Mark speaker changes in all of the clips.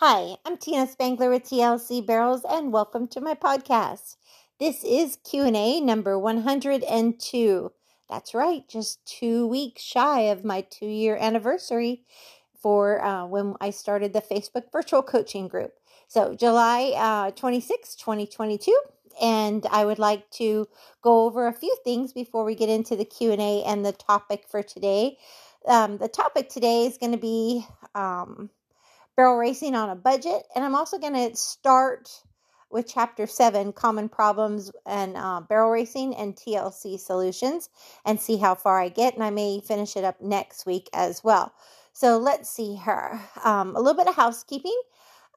Speaker 1: Hi, I'm Tina Spangler with TLC Barrels and welcome to my podcast. This is Q&A number 102. That's right, just 2 weeks shy of my 2-year anniversary for uh, when I started the Facebook virtual coaching group. So, July uh, 26, 2022, and I would like to go over a few things before we get into the Q&A and the topic for today. Um, the topic today is going to be um, barrel racing on a budget. And I'm also going to start with chapter seven common problems and uh, barrel racing and TLC solutions and see how far I get. And I may finish it up next week as well. So let's see her. Um, a little bit of housekeeping.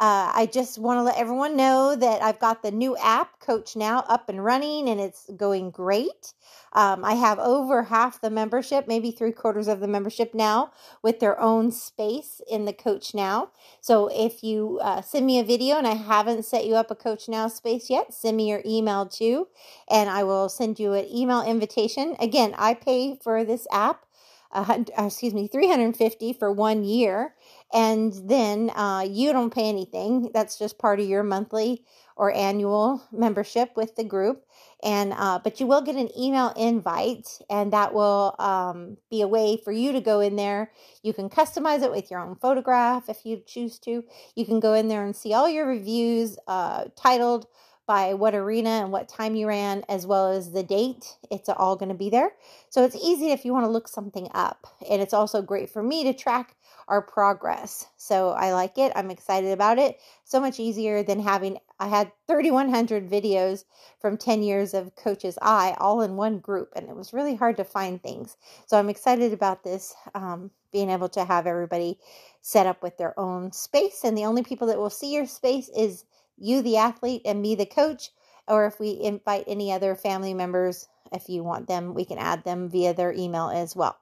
Speaker 1: Uh, I just want to let everyone know that I've got the new app, Coach Now, up and running, and it's going great. Um, I have over half the membership, maybe three quarters of the membership now, with their own space in the Coach Now. So if you uh, send me a video and I haven't set you up a Coach Now space yet, send me your email too, and I will send you an email invitation. Again, I pay for this app. Uh, excuse me, 350 for one year and then uh, you don't pay anything. That's just part of your monthly or annual membership with the group. And uh, but you will get an email invite, and that will um, be a way for you to go in there. You can customize it with your own photograph if you choose to. You can go in there and see all your reviews uh, titled by what arena and what time you ran, as well as the date. It's all going to be there. So it's easy if you want to look something up. And it's also great for me to track our progress. So I like it. I'm excited about it. So much easier than having, I had 3,100 videos from 10 years of Coach's Eye all in one group, and it was really hard to find things. So I'm excited about this, um, being able to have everybody set up with their own space. And the only people that will see your space is you, the athlete, and me, the coach. Or if we invite any other family members, if you want them, we can add them via their email as well.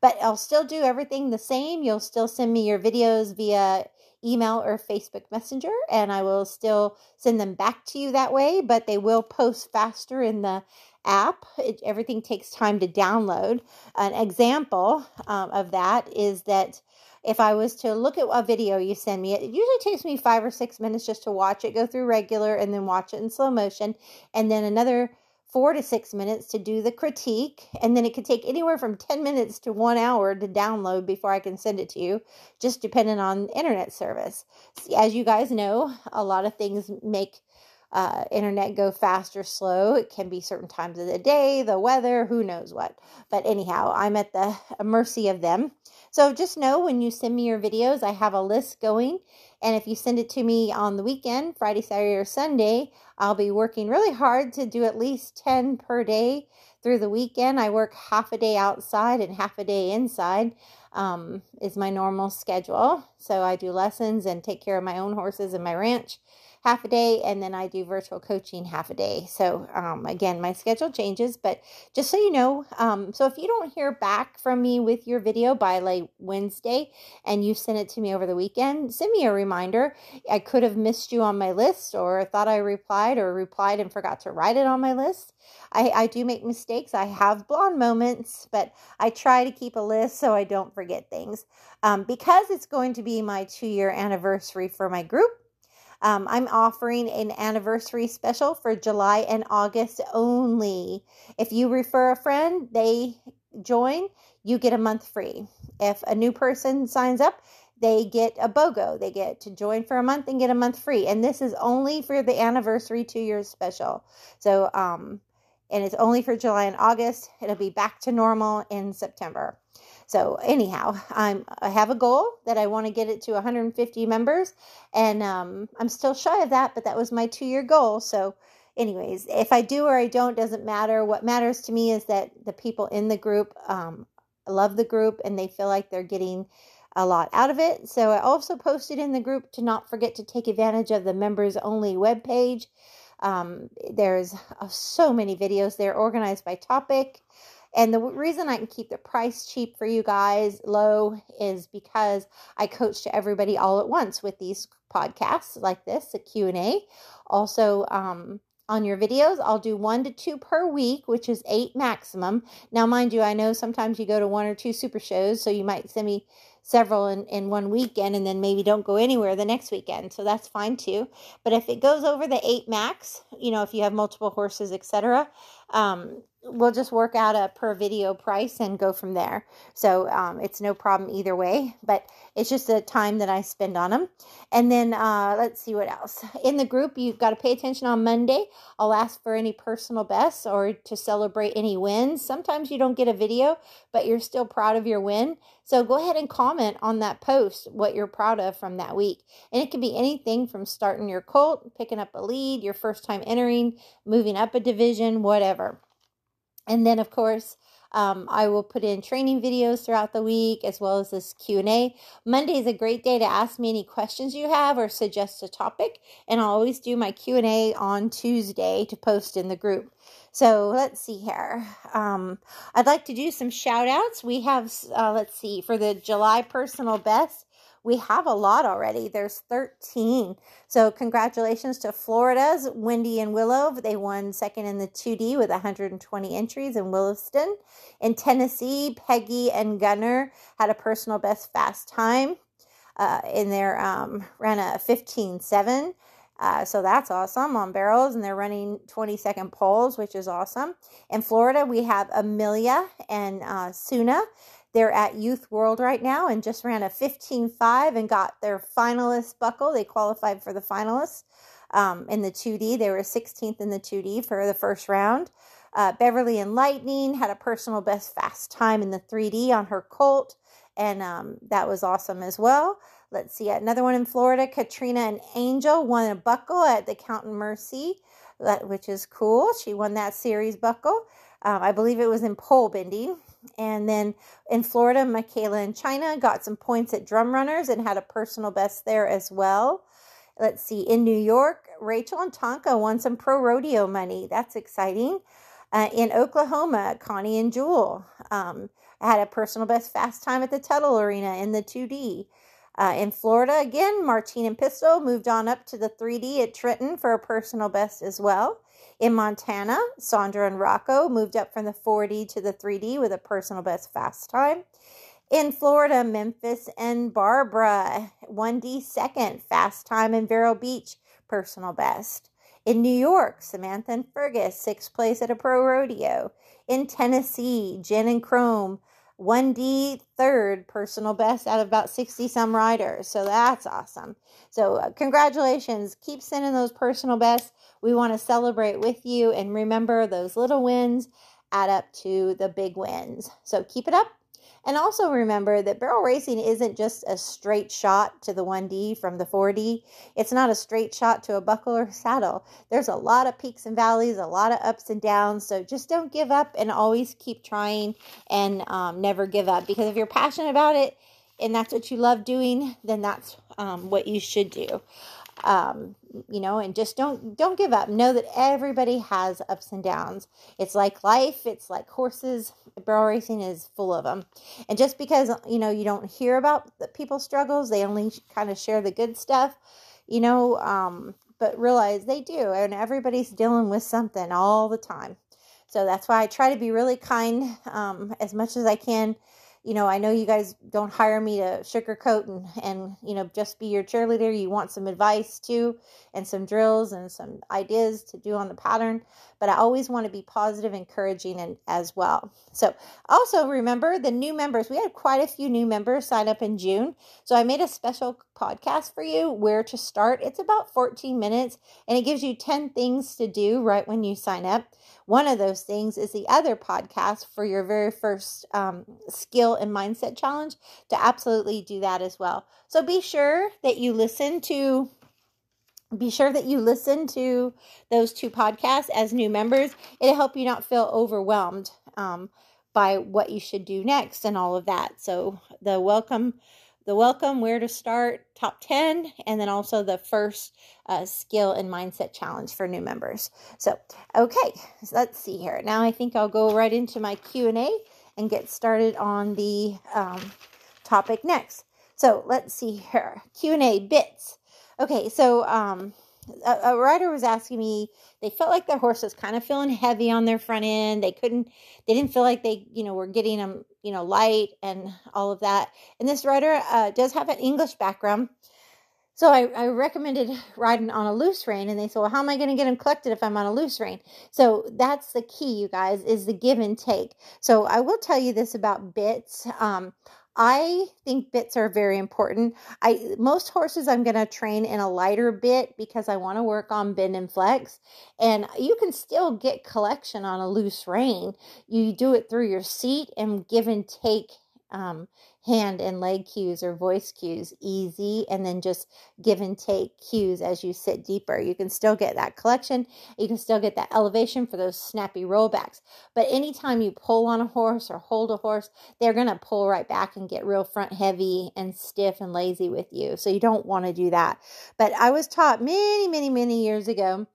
Speaker 1: But I'll still do everything the same. You'll still send me your videos via email or Facebook Messenger, and I will still send them back to you that way, but they will post faster in the app. It, everything takes time to download. An example um, of that is that if I was to look at a video you send me, it usually takes me five or six minutes just to watch it, go through regular, and then watch it in slow motion, and then another four to six minutes to do the critique, and then it could take anywhere from 10 minutes to one hour to download before I can send it to you, just depending on internet service. As you guys know, a lot of things make uh, internet go fast or slow. It can be certain times of the day, the weather, who knows what. But anyhow, I'm at the mercy of them. So just know when you send me your videos, I have a list going. And if you send it to me on the weekend, Friday, Saturday, or Sunday, I'll be working really hard to do at least 10 per day through the weekend. I work half a day outside and half a day inside, um, is my normal schedule. So I do lessons and take care of my own horses and my ranch half a day, and then I do virtual coaching half a day. So, um, again, my schedule changes, but just so you know, um, so if you don't hear back from me with your video by like Wednesday and you send it to me over the weekend, send me a reminder. I could have missed you on my list or thought I replied or replied and forgot to write it on my list. I, I do make mistakes. I have blonde moments, but I try to keep a list so I don't forget things. Um, because it's going to be my two year anniversary for my group, um, I'm offering an anniversary special for July and August only. If you refer a friend, they join, you get a month free. If a new person signs up, they get a BOGO. They get to join for a month and get a month free. And this is only for the anniversary two years special. So, um, and it's only for July and August. It'll be back to normal in September. So anyhow, I'm I have a goal that I want to get it to 150 members, and um, I'm still shy of that, but that was my two year goal. So, anyways, if I do or I don't doesn't matter. What matters to me is that the people in the group um, love the group and they feel like they're getting a lot out of it. So I also posted in the group to not forget to take advantage of the members only webpage. Um, there's uh, so many videos there organized by topic. And the reason I can keep the price cheap for you guys low is because I coach to everybody all at once with these podcasts like this, a Q&A. Also, um, on your videos, I'll do one to two per week, which is eight maximum. Now, mind you, I know sometimes you go to one or two super shows, so you might send me several in, in one weekend and then maybe don't go anywhere the next weekend. So that's fine too. But if it goes over the eight max, you know, if you have multiple horses, etc., um, we'll just work out a per video price and go from there. So um, it's no problem either way, but it's just the time that I spend on them. And then uh, let's see what else. In the group, you've got to pay attention on Monday. I'll ask for any personal bests or to celebrate any wins. Sometimes you don't get a video, but you're still proud of your win. So go ahead and comment on that post what you're proud of from that week. And it can be anything from starting your colt, picking up a lead, your first time entering, moving up a division, whatever. And then, of course, um, I will put in training videos throughout the week as well as this Q&A. Monday is a great day to ask me any questions you have or suggest a topic. And I'll always do my Q&A on Tuesday to post in the group. So let's see here. Um, I'd like to do some shout outs. We have, uh, let's see, for the July personal best, we have a lot already. There's 13. So congratulations to Florida's Wendy and Willow. They won second in the 2D with 120 entries in Williston. In Tennessee, Peggy and Gunner had a personal best fast time. Uh, in their um, ran a 15-7. Uh, so that's awesome on barrels, and they're running 20 second poles, which is awesome. In Florida, we have Amelia and uh, Suna. They're at Youth World right now and just ran a 15.5 and got their finalist buckle. They qualified for the finalists um, in the 2D. They were 16th in the 2D for the first round. Uh, Beverly and Lightning had a personal best fast time in the 3D on her Colt, and um, that was awesome as well. Let's see, another one in Florida. Katrina and Angel won a buckle at the Count and Mercy, which is cool. She won that series buckle. Um, I believe it was in pole bending. And then in Florida, Michaela and China got some points at drum runners and had a personal best there as well. Let's see, in New York, Rachel and Tonka won some pro rodeo money. That's exciting. Uh, in Oklahoma, Connie and Jewel um, had a personal best fast time at the Tuttle Arena in the 2D. Uh, in Florida, again, Martine and Pistol moved on up to the 3D at Trenton for a personal best as well. In Montana, Sandra and Rocco moved up from the 4D to the 3D with a personal best fast time. In Florida, Memphis and Barbara, 1D second, fast time in Vero Beach, personal best. In New York, Samantha and Fergus, sixth place at a pro rodeo. In Tennessee, Jen and Chrome, 1D third personal best out of about 60 some riders. So that's awesome. So, uh, congratulations. Keep sending those personal bests. We want to celebrate with you and remember those little wins add up to the big wins. So, keep it up. And also remember that barrel racing isn't just a straight shot to the 1D from the 4D. It's not a straight shot to a buckle or saddle. There's a lot of peaks and valleys, a lot of ups and downs. So just don't give up and always keep trying and um, never give up. Because if you're passionate about it and that's what you love doing, then that's um, what you should do um, you know and just don't don't give up. Know that everybody has ups and downs. It's like life it's like horses barrel racing is full of them and just because you know you don't hear about the people's struggles they only kind of share the good stuff you know um, but realize they do and everybody's dealing with something all the time. So that's why i try to be really kind um, as much as i can you know, I know you guys don't hire me to sugarcoat and, and, you know, just be your cheerleader. You want some advice too, and some drills and some ideas to do on the pattern. But I always want to be positive, encouraging, and as well. So also remember the new members. We had quite a few new members sign up in June. So I made a special podcast for you where to start. It's about 14 minutes and it gives you 10 things to do right when you sign up. One of those things is the other podcast for your very first um, skill and mindset challenge to absolutely do that as well. So be sure that you listen to be sure that you listen to those two podcasts as new members. It'll help you not feel overwhelmed um, by what you should do next and all of that. So the welcome the welcome, where to start, top 10, and then also the first uh, skill and mindset challenge for new members. So, okay, so let's see here. Now I think I'll go right into my Q&A and get started on the um, topic next. So let's see here. Q&A bits. Okay, so um, a, a rider was asking me, they felt like their horse was kind of feeling heavy on their front end. They couldn't, they didn't feel like they, you know, were getting them, you know, light and all of that. And this rider uh, does have an English background. So I, I, recommended riding on a loose rein, and they said, "Well, how am I going to get them collected if I'm on a loose rein?" So that's the key, you guys, is the give and take. So I will tell you this about bits. Um, I think bits are very important. I most horses I'm going to train in a lighter bit because I want to work on bend and flex. And you can still get collection on a loose rein. You do it through your seat and give and take um, hand and leg cues or voice cues easy and then just give and take cues as you sit deeper. You can still get that collection. You can still get that elevation for those snappy rollbacks. But anytime you pull on a horse or hold a horse, they're going to pull right back and get real front heavy and stiff and lazy with you. So you don't want to do that. But I was taught many, many, many years ago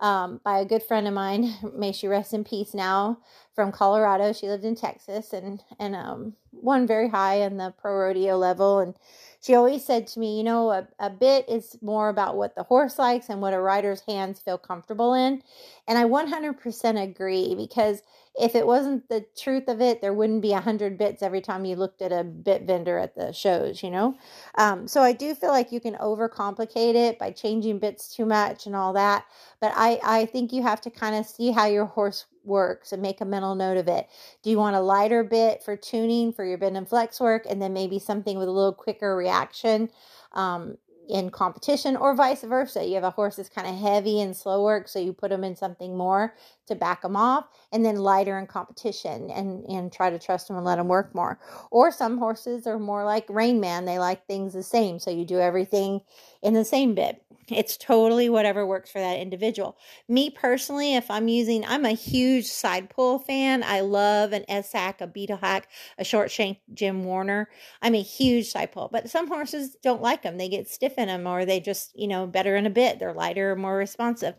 Speaker 1: um, by a good friend of mine. May she rest in peace now from Colorado. She lived in Texas and and um, won very high in the pro rodeo level. And she always said to me, you know, a, a bit is more about what the horse likes and what a rider's hands feel comfortable in. And I 100% agree because if it wasn't the truth of it, there wouldn't be a hundred bits every time you looked at a bit vendor at the shows, you know? Um, so I do feel like you can overcomplicate it by changing bits too much and all that. But I, I think you have to kind of see how your horse works and make a mental note of it. Do you want a lighter bit for tuning for your bend and flex work and then maybe something with a little quicker reaction um, in competition or vice versa? You have a horse that's kind of heavy and slow work, so you put them in something more to back them off and then lighter in competition and, and try to trust them and let them work more. Or some horses are more like Rain Man, they like things the same, so you do everything in the same bit. It's totally whatever works for that individual. Me personally, if I'm using, I'm a huge side pull fan. I love an S-hack, a beta hack, a short shank Jim Warner. I'm a huge side pull, but some horses don't like them. They get stiff in them or they just, you know, better in a bit. They're lighter, more responsive.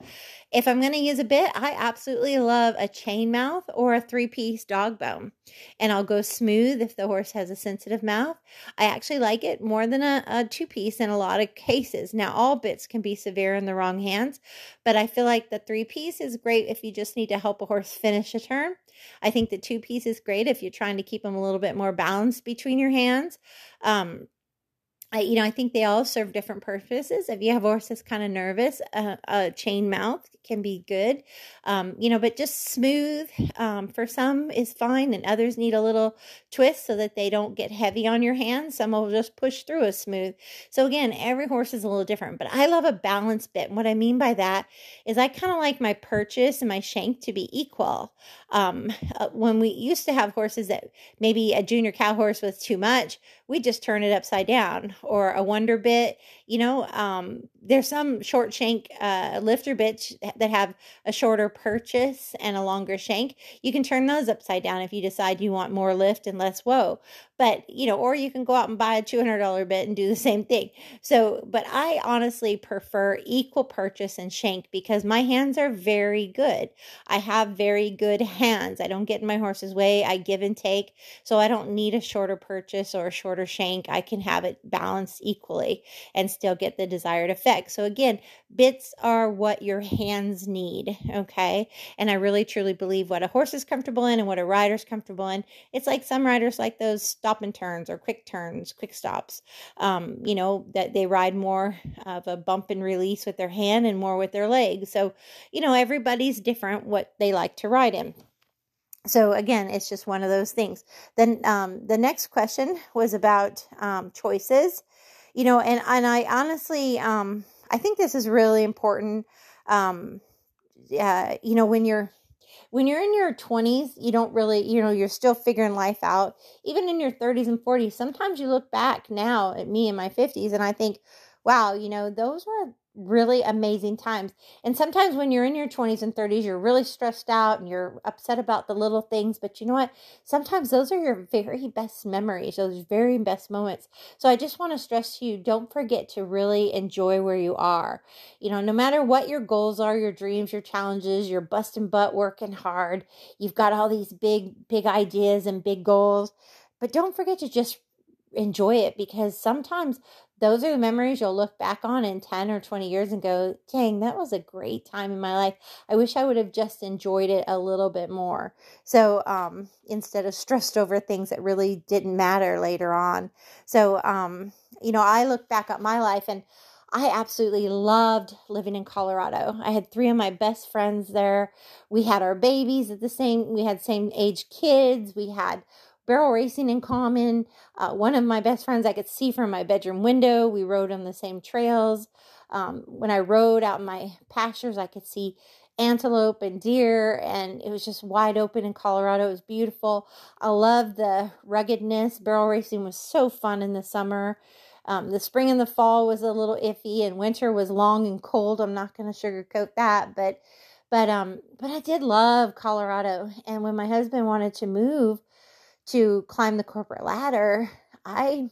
Speaker 1: If I'm going to use a bit, I absolutely love a chain mouth or a three piece dog bone. And I'll go smooth if the horse has a sensitive mouth. I actually like it more than a, a two piece in a lot of cases. Now, all bits can be severe in the wrong hands, but I feel like the three piece is great if you just need to help a horse finish a turn. I think the two piece is great if you're trying to keep them a little bit more balanced between your hands. Um, I, you know, I think they all serve different purposes. If you have horse that's kind of nervous, uh, a chain mouth can be good, um, you know, but just smooth um, for some is fine, and others need a little twist so that they don't get heavy on your hands. Some will just push through a smooth. So again, every horse is a little different, but I love a balanced bit. And what I mean by that is I kind of like my purchase and my shank to be equal. Um, uh, when we used to have horses that maybe a junior cow horse was too much, we just turn it upside down or a wonder bit you know um, there's some short shank uh, lifter bits that have a shorter purchase and a longer shank. You can turn those upside down if you decide you want more lift and less whoa but you know or you can go out and buy a $200 bit and do the same thing. So but i honestly prefer equal purchase and shank because my hands are very good. I have very good hands. I don't get in my horse's way. I give and take. So i don't need a shorter purchase or a shorter shank. I can have it balanced equally and still get the desired effect so again bits are what your hands need okay and i really truly believe what a horse is comfortable in and what a rider's comfortable in it's like some riders like those stop and turns or quick turns, quick stops. Um, you know, that they ride more of a bump and release with their hand and more with their legs. So, you know, everybody's different what they like to ride in. So again, it's just one of those things. Then um, the next question was about um, choices, you know, and and I honestly, um, I think this is really important. Um, uh, you know, when you're when you're in your 20s, you don't really, you know, you're still figuring life out. Even in your 30s and 40s, sometimes you look back now at me in my 50s and I think, wow, you know, those were really amazing times. And sometimes when you're in your 20s and 30s, you're really stressed out and you're upset about the little things. But you know what? Sometimes those are your very best memories, those very best moments. So I just want to stress to you don't forget to really enjoy where you are. You know, no matter what your goals are, your dreams, your challenges, you're busting butt working hard, you've got all these big, big ideas and big goals. But don't forget to just enjoy it because sometimes those are the memories you'll look back on in 10 or 20 years and go, dang, that was a great time in my life. I wish I would have just enjoyed it a little bit more. So, um, instead of stressed over things that really didn't matter later on. So, um, you know, I look back at my life and I absolutely loved living in Colorado. I had three of my best friends there. We had our babies at the same, we had same age kids. We had barrel racing in common. Uh, one of my best friends I could see from my bedroom window. We rode on the same trails. Um, when I rode out in my pastures, I could see antelope and deer, and it was just wide open in Colorado. It was beautiful. I love the ruggedness. Barrel racing was so fun in the summer. Um, the spring and the fall was a little iffy, and winter was long and cold. I'm not going to sugarcoat that, but but um but I did love Colorado. And when my husband wanted to move, to climb the corporate ladder, I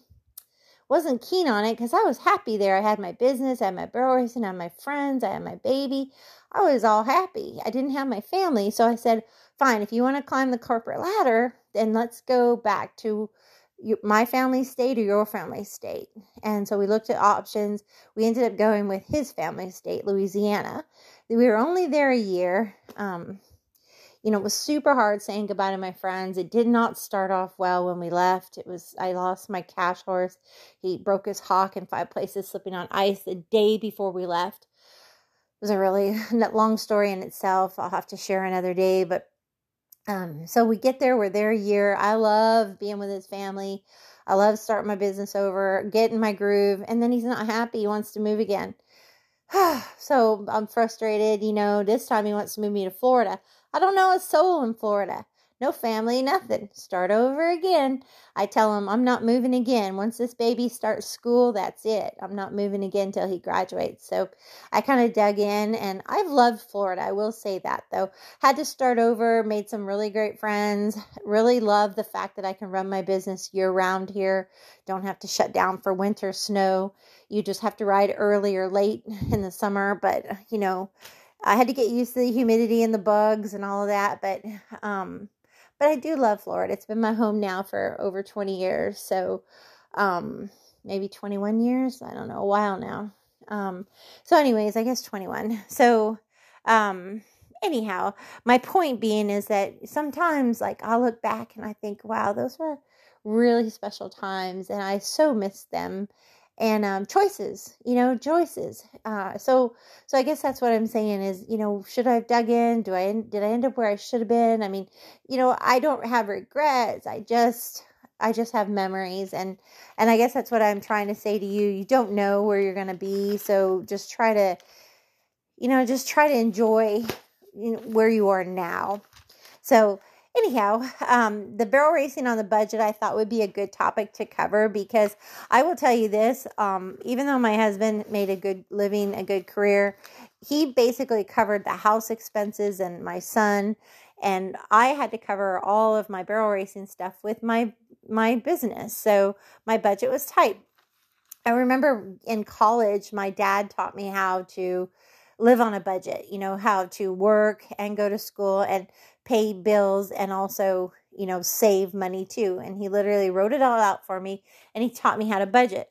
Speaker 1: wasn't keen on it because I was happy there. I had my business, I had my barrel racing, I had my friends, I had my baby. I was all happy. I didn't have my family. So I said, fine, if you want to climb the corporate ladder, then let's go back to my family state or your family state. And so we looked at options. We ended up going with his family state, Louisiana. We were only there a year. Um, you know, it was super hard saying goodbye to my friends. It did not start off well when we left. It was, I lost my cash horse. He broke his hock in five places, slipping on ice the day before we left. It was a really long story in itself. I'll have to share another day. But um, so we get there, we're there a year. I love being with his family. I love starting my business over, getting my groove. And then he's not happy. He wants to move again. so I'm frustrated. You know, this time he wants to move me to Florida. I don't know a soul in Florida. No family, nothing. Start over again. I tell him I'm not moving again. Once this baby starts school, that's it. I'm not moving again till he graduates. So I kind of dug in and I've loved Florida. I will say that though. Had to start over, made some really great friends. Really love the fact that I can run my business year round here. Don't have to shut down for winter snow. You just have to ride early or late in the summer, but you know, I had to get used to the humidity and the bugs and all of that, but um but I do love Florida. It's been my home now for over 20 years. So um maybe 21 years, I don't know, a while now. Um so anyways, I guess 21. So um anyhow, my point being is that sometimes like I'll look back and I think, wow, those were really special times and I so miss them and um, choices you know choices uh, so so i guess that's what i'm saying is you know should i have dug in? Do i did i end up where i should have been? I mean you know i don't have regrets i just i just have memories and and i guess that's what i'm trying to say to you you don't know where you're going to be so just try to you know just try to enjoy you know, where you are now. So anyhow, um, the barrel racing on the budget I thought would be a good topic to cover because I will tell you this um, even though my husband made a good living, a good career, he basically covered the house expenses and my son. And I had to cover all of my barrel racing stuff with my my business. So my budget was tight. I remember in college, my dad taught me how to live on a budget, you know, how to work and go to school and pay bills and also, you know, save money too. And he literally wrote it all out for me and he taught me how to budget.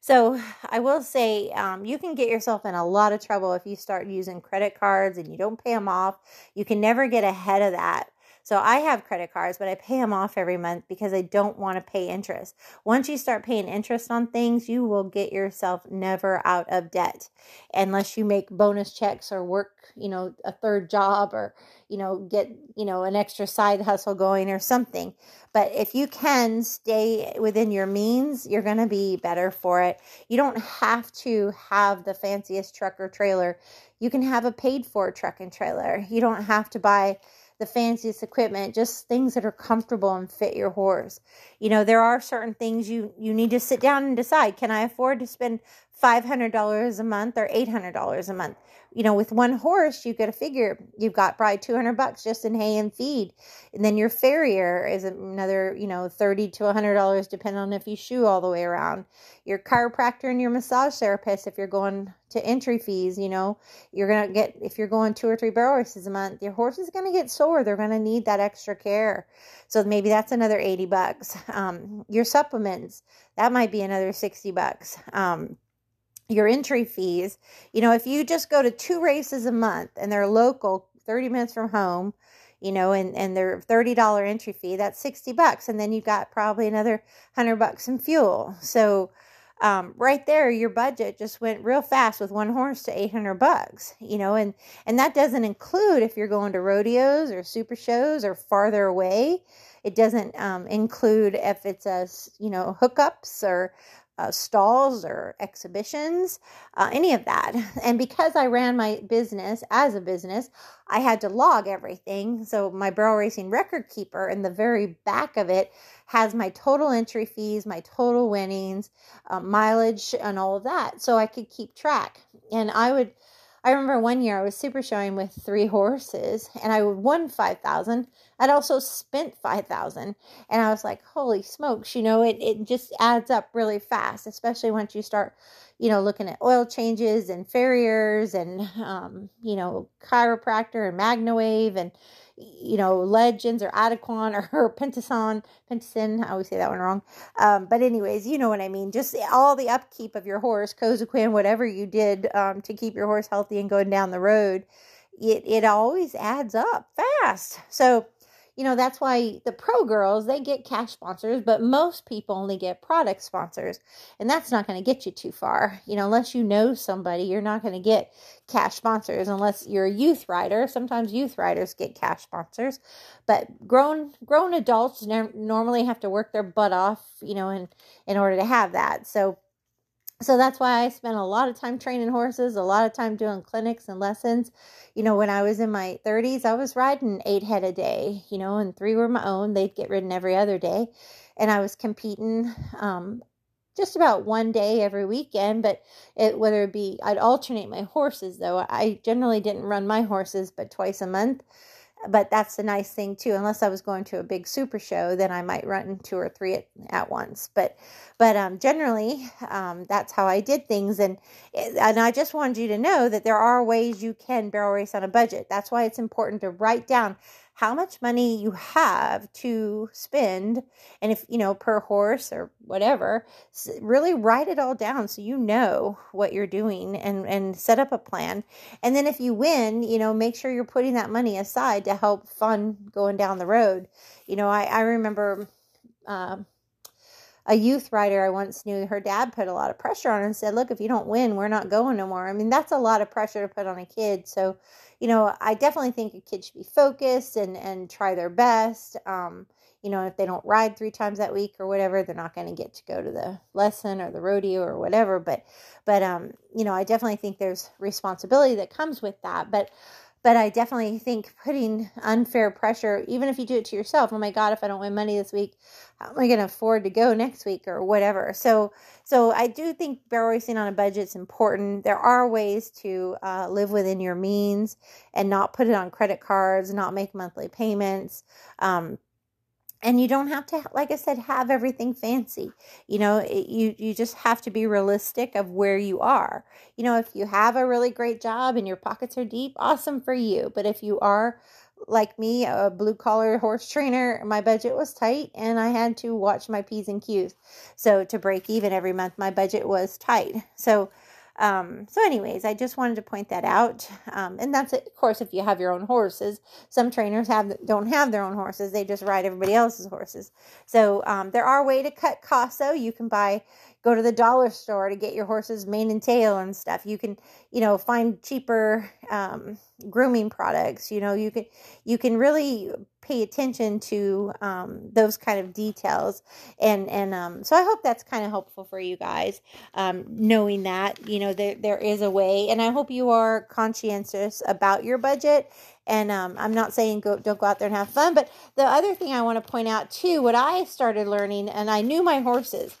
Speaker 1: So I will say um, you can get yourself in a lot of trouble if you start using credit cards and you don't pay them off. You can never get ahead of that so I have credit cards, but I pay them off every month because I don't want to pay interest. Once you start paying interest on things, you will get yourself never out of debt unless you make bonus checks or work, you know, a third job or, you know, get, you know, an extra side hustle going or something. But if you can stay within your means, you're going to be better for it. You don't have to have the fanciest truck or trailer. You can have a paid for truck and trailer. You don't have to buy the fanciest equipment, just things that are comfortable and fit your horse. You know, there are certain things you you need to sit down and decide, can I afford to spend $500 a month or $800 a month you know, with one horse, you got to figure you've got probably 200 bucks just in hay and feed. And then your farrier is another, you know, 30 to $100 depending on if you shoe all the way around. Your chiropractor and your massage therapist, if you're going to entry fees, you know, you're going to get, if you're going two or three barrel races a month, your horse is going to get sore. They're going to need that extra care. So maybe that's another 80 bucks. Um, your supplements, that might be another 60 bucks. Um, your entry fees. You know, if you just go to two races a month and they're local, 30 minutes from home, you know, and, and they're $30 entry fee, that's 60 bucks. And then you've got probably another 100 bucks in fuel. So, um, right there, your budget just went real fast with one horse to 800 bucks, you know, and, and that doesn't include if you're going to rodeos or super shows or farther away. It doesn't um, include if it's a, you know, hookups or uh, stalls or exhibitions, uh, any of that. And because I ran my business as a business, I had to log everything. So my barrel racing record keeper in the very back of it has my total entry fees, my total winnings, uh, mileage, and all of that. So I could keep track. And I would I remember one year I was super showing with three horses and I won 5,000. I'd also spent 5,000 and I was like, holy smokes, you know, it, it just adds up really fast, especially once you start, you know, looking at oil changes and farriers and, um, you know, chiropractor and MagnaWave and, you know, Legends or Adequan or, or Pentason, Pentason, I always say that one wrong. Um, but anyways, you know what I mean. Just all the upkeep of your horse, Cosequin, whatever you did um, to keep your horse healthy and going down the road, it, it always adds up fast. So you know that's why the pro girls they get cash sponsors but most people only get product sponsors and that's not going to get you too far. You know unless you know somebody you're not going to get cash sponsors unless you're a youth rider. Sometimes youth riders get cash sponsors but grown grown adults normally have to work their butt off you know in in order to have that. So so that's why I spent a lot of time training horses, a lot of time doing clinics and lessons. You know, when I was in my 30s, I was riding eight head a day, you know, and three were my own. They'd get ridden every other day. And I was competing um, just about one day every weekend, but it, whether it be, I'd alternate my horses though. I generally didn't run my horses but twice a month but that's the nice thing too unless i was going to a big super show then i might run two or three at, at once. But but um, generally um, that's how i did things and and i just wanted you to know that there are ways you can barrel race on a budget. That's why it's important to write down how much money you have to spend and if you know per horse or whatever really write it all down so you know what you're doing and and set up a plan. And then if you win you know make sure you're putting that money aside to help fund going down the road. You know i i remember um, a youth rider I once knew, her dad put a lot of pressure on her and said, Look, if you don't win, we're not going no more. I mean, that's a lot of pressure to put on a kid. So, you know, I definitely think a kid should be focused and, and try their best. Um, you know, if they don't ride three times that week or whatever, they're not going to get to go to the lesson or the rodeo or whatever. But, but, um, you know, I definitely think there's responsibility that comes with that. But, but I definitely think putting unfair pressure, even if you do it to yourself, oh my God, if I don't win money this week, how am I going to afford to go next week or whatever? So, so I do think barrel racing on a budget is important. There are ways to uh, live within your means and not put it on credit cards, not make monthly payments. Um, and you don't have to like i said have everything fancy. You know it, you you just have to be realistic of where you are. You know if you have a really great job and your pockets are deep awesome for you. But if you are like me a blue collar horse trainer my budget was tight and i had to watch my p's and q's. So to break even every month my budget was tight. So um, so, anyways, I just wanted to point that out. Um, and that's. Of course, if you have your own horses, some trainers have don't have their own horses; they just ride everybody else's horses. So, um, there are way to cut costs. Though you can buy, go to the dollar store to get your horse's mane and tail and stuff. You can, you know, find cheaper um, grooming products. You know, you can you can really pay attention to um, those kind of details and and um, so i hope that's kind of helpful for you guys um, knowing that you know there, there is a way and i hope you are conscientious about your budget and um, i'm not saying go don't go out there and have fun but the other thing i want to point out too what i started learning and i knew my horses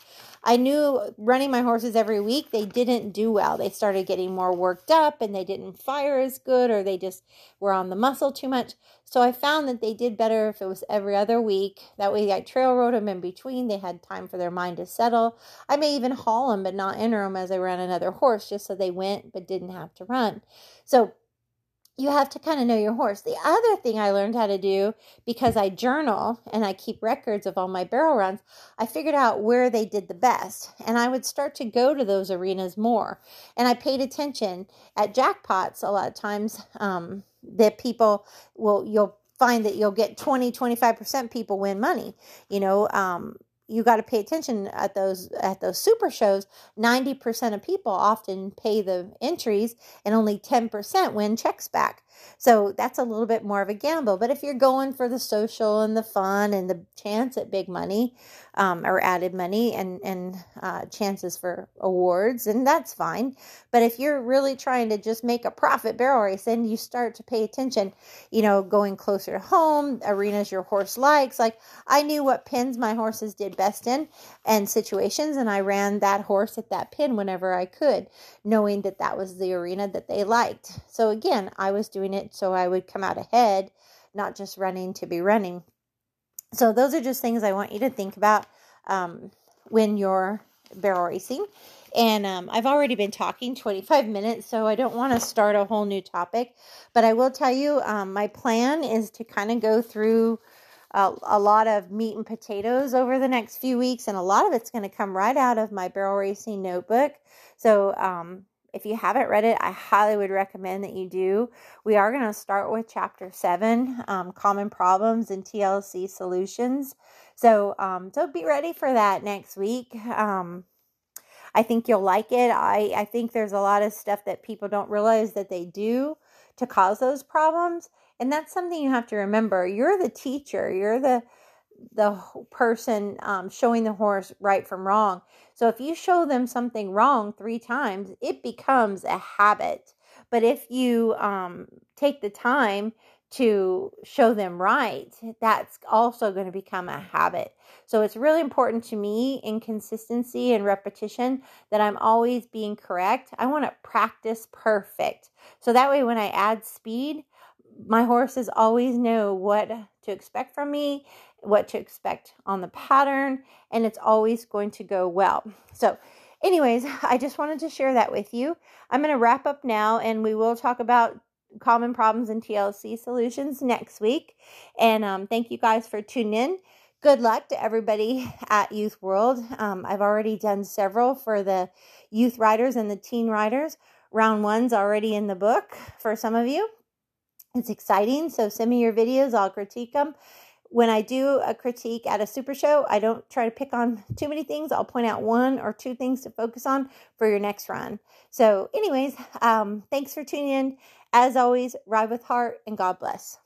Speaker 1: I knew running my horses every week, they didn't do well. They started getting more worked up and they didn't fire as good or they just were on the muscle too much. So I found that they did better if it was every other week. That way I trail rode them in between. They had time for their mind to settle. I may even haul them but not enter them as I ran another horse just so they went but didn't have to run. So you have to kind of know your horse. The other thing I learned how to do because I journal and I keep records of all my barrel runs, I figured out where they did the best. And I would start to go to those arenas more. And I paid attention at jackpots a lot of times um, that people will, you'll find that you'll get 20, 25% people win money. You know, um, you got to pay attention at those at those super shows 90% of people often pay the entries and only 10% win checks back. So that's a little bit more of a gamble but if you're going for the social and the fun and the chance at big money um, or added money and and uh, chances for awards and that's fine. But if you're really trying to just make a profit barrel race then you start to pay attention you know going closer to home arenas your horse likes. Like i knew what pins my horses did best in and situations and i ran that horse at that pin whenever i could knowing that that was the arena that they liked so again i was doing it so i would come out ahead not just running to be running so those are just things I want you to think about um, when you're barrel racing. And um, I've already been talking 25 minutes, so I don't want to start a whole new topic. But I will tell you, um, my plan is to kind of go through a, lot of meat and potatoes over the next few weeks, and a lot of it's going to come right out of my barrel racing notebook. So um, if you haven't read it, I highly would recommend that you do. We are going to start with chapter seven um, Common Problems and TLC Solutions. So, um, so be ready for that next week. Um, I think you'll like it. I, I think there's a lot of stuff that people don't realize that they do to cause those problems. And that's something you have to remember. You're the teacher, you're the the person um, showing the horse right from wrong. So if you show them something wrong three times, it becomes a habit. But if you um, take the time to show them right, that's also going to become a habit. So it's really important to me in consistency and repetition that I'm always being correct. I want to practice perfect. So that way, when I add speed, my horses always know what to expect from me what to expect on the pattern, and it's always going to go well. So, anyways, I just wanted to share that with you. I'm going to wrap up now, and we will talk about common problems and TLC solutions next week. And um, thank you guys for tuning in. Good luck to everybody at Youth World. Um, I've already done several for the youth riders and the teen riders. Round one's already in the book for some of you. It's exciting. So send me your videos, I'll critique them when I do a critique at a super show, I don't try to pick on too many things. I'll point out one or two things to focus on for your next run. So, anyways, um, thanks for tuning in. As always, ride with heart and God bless.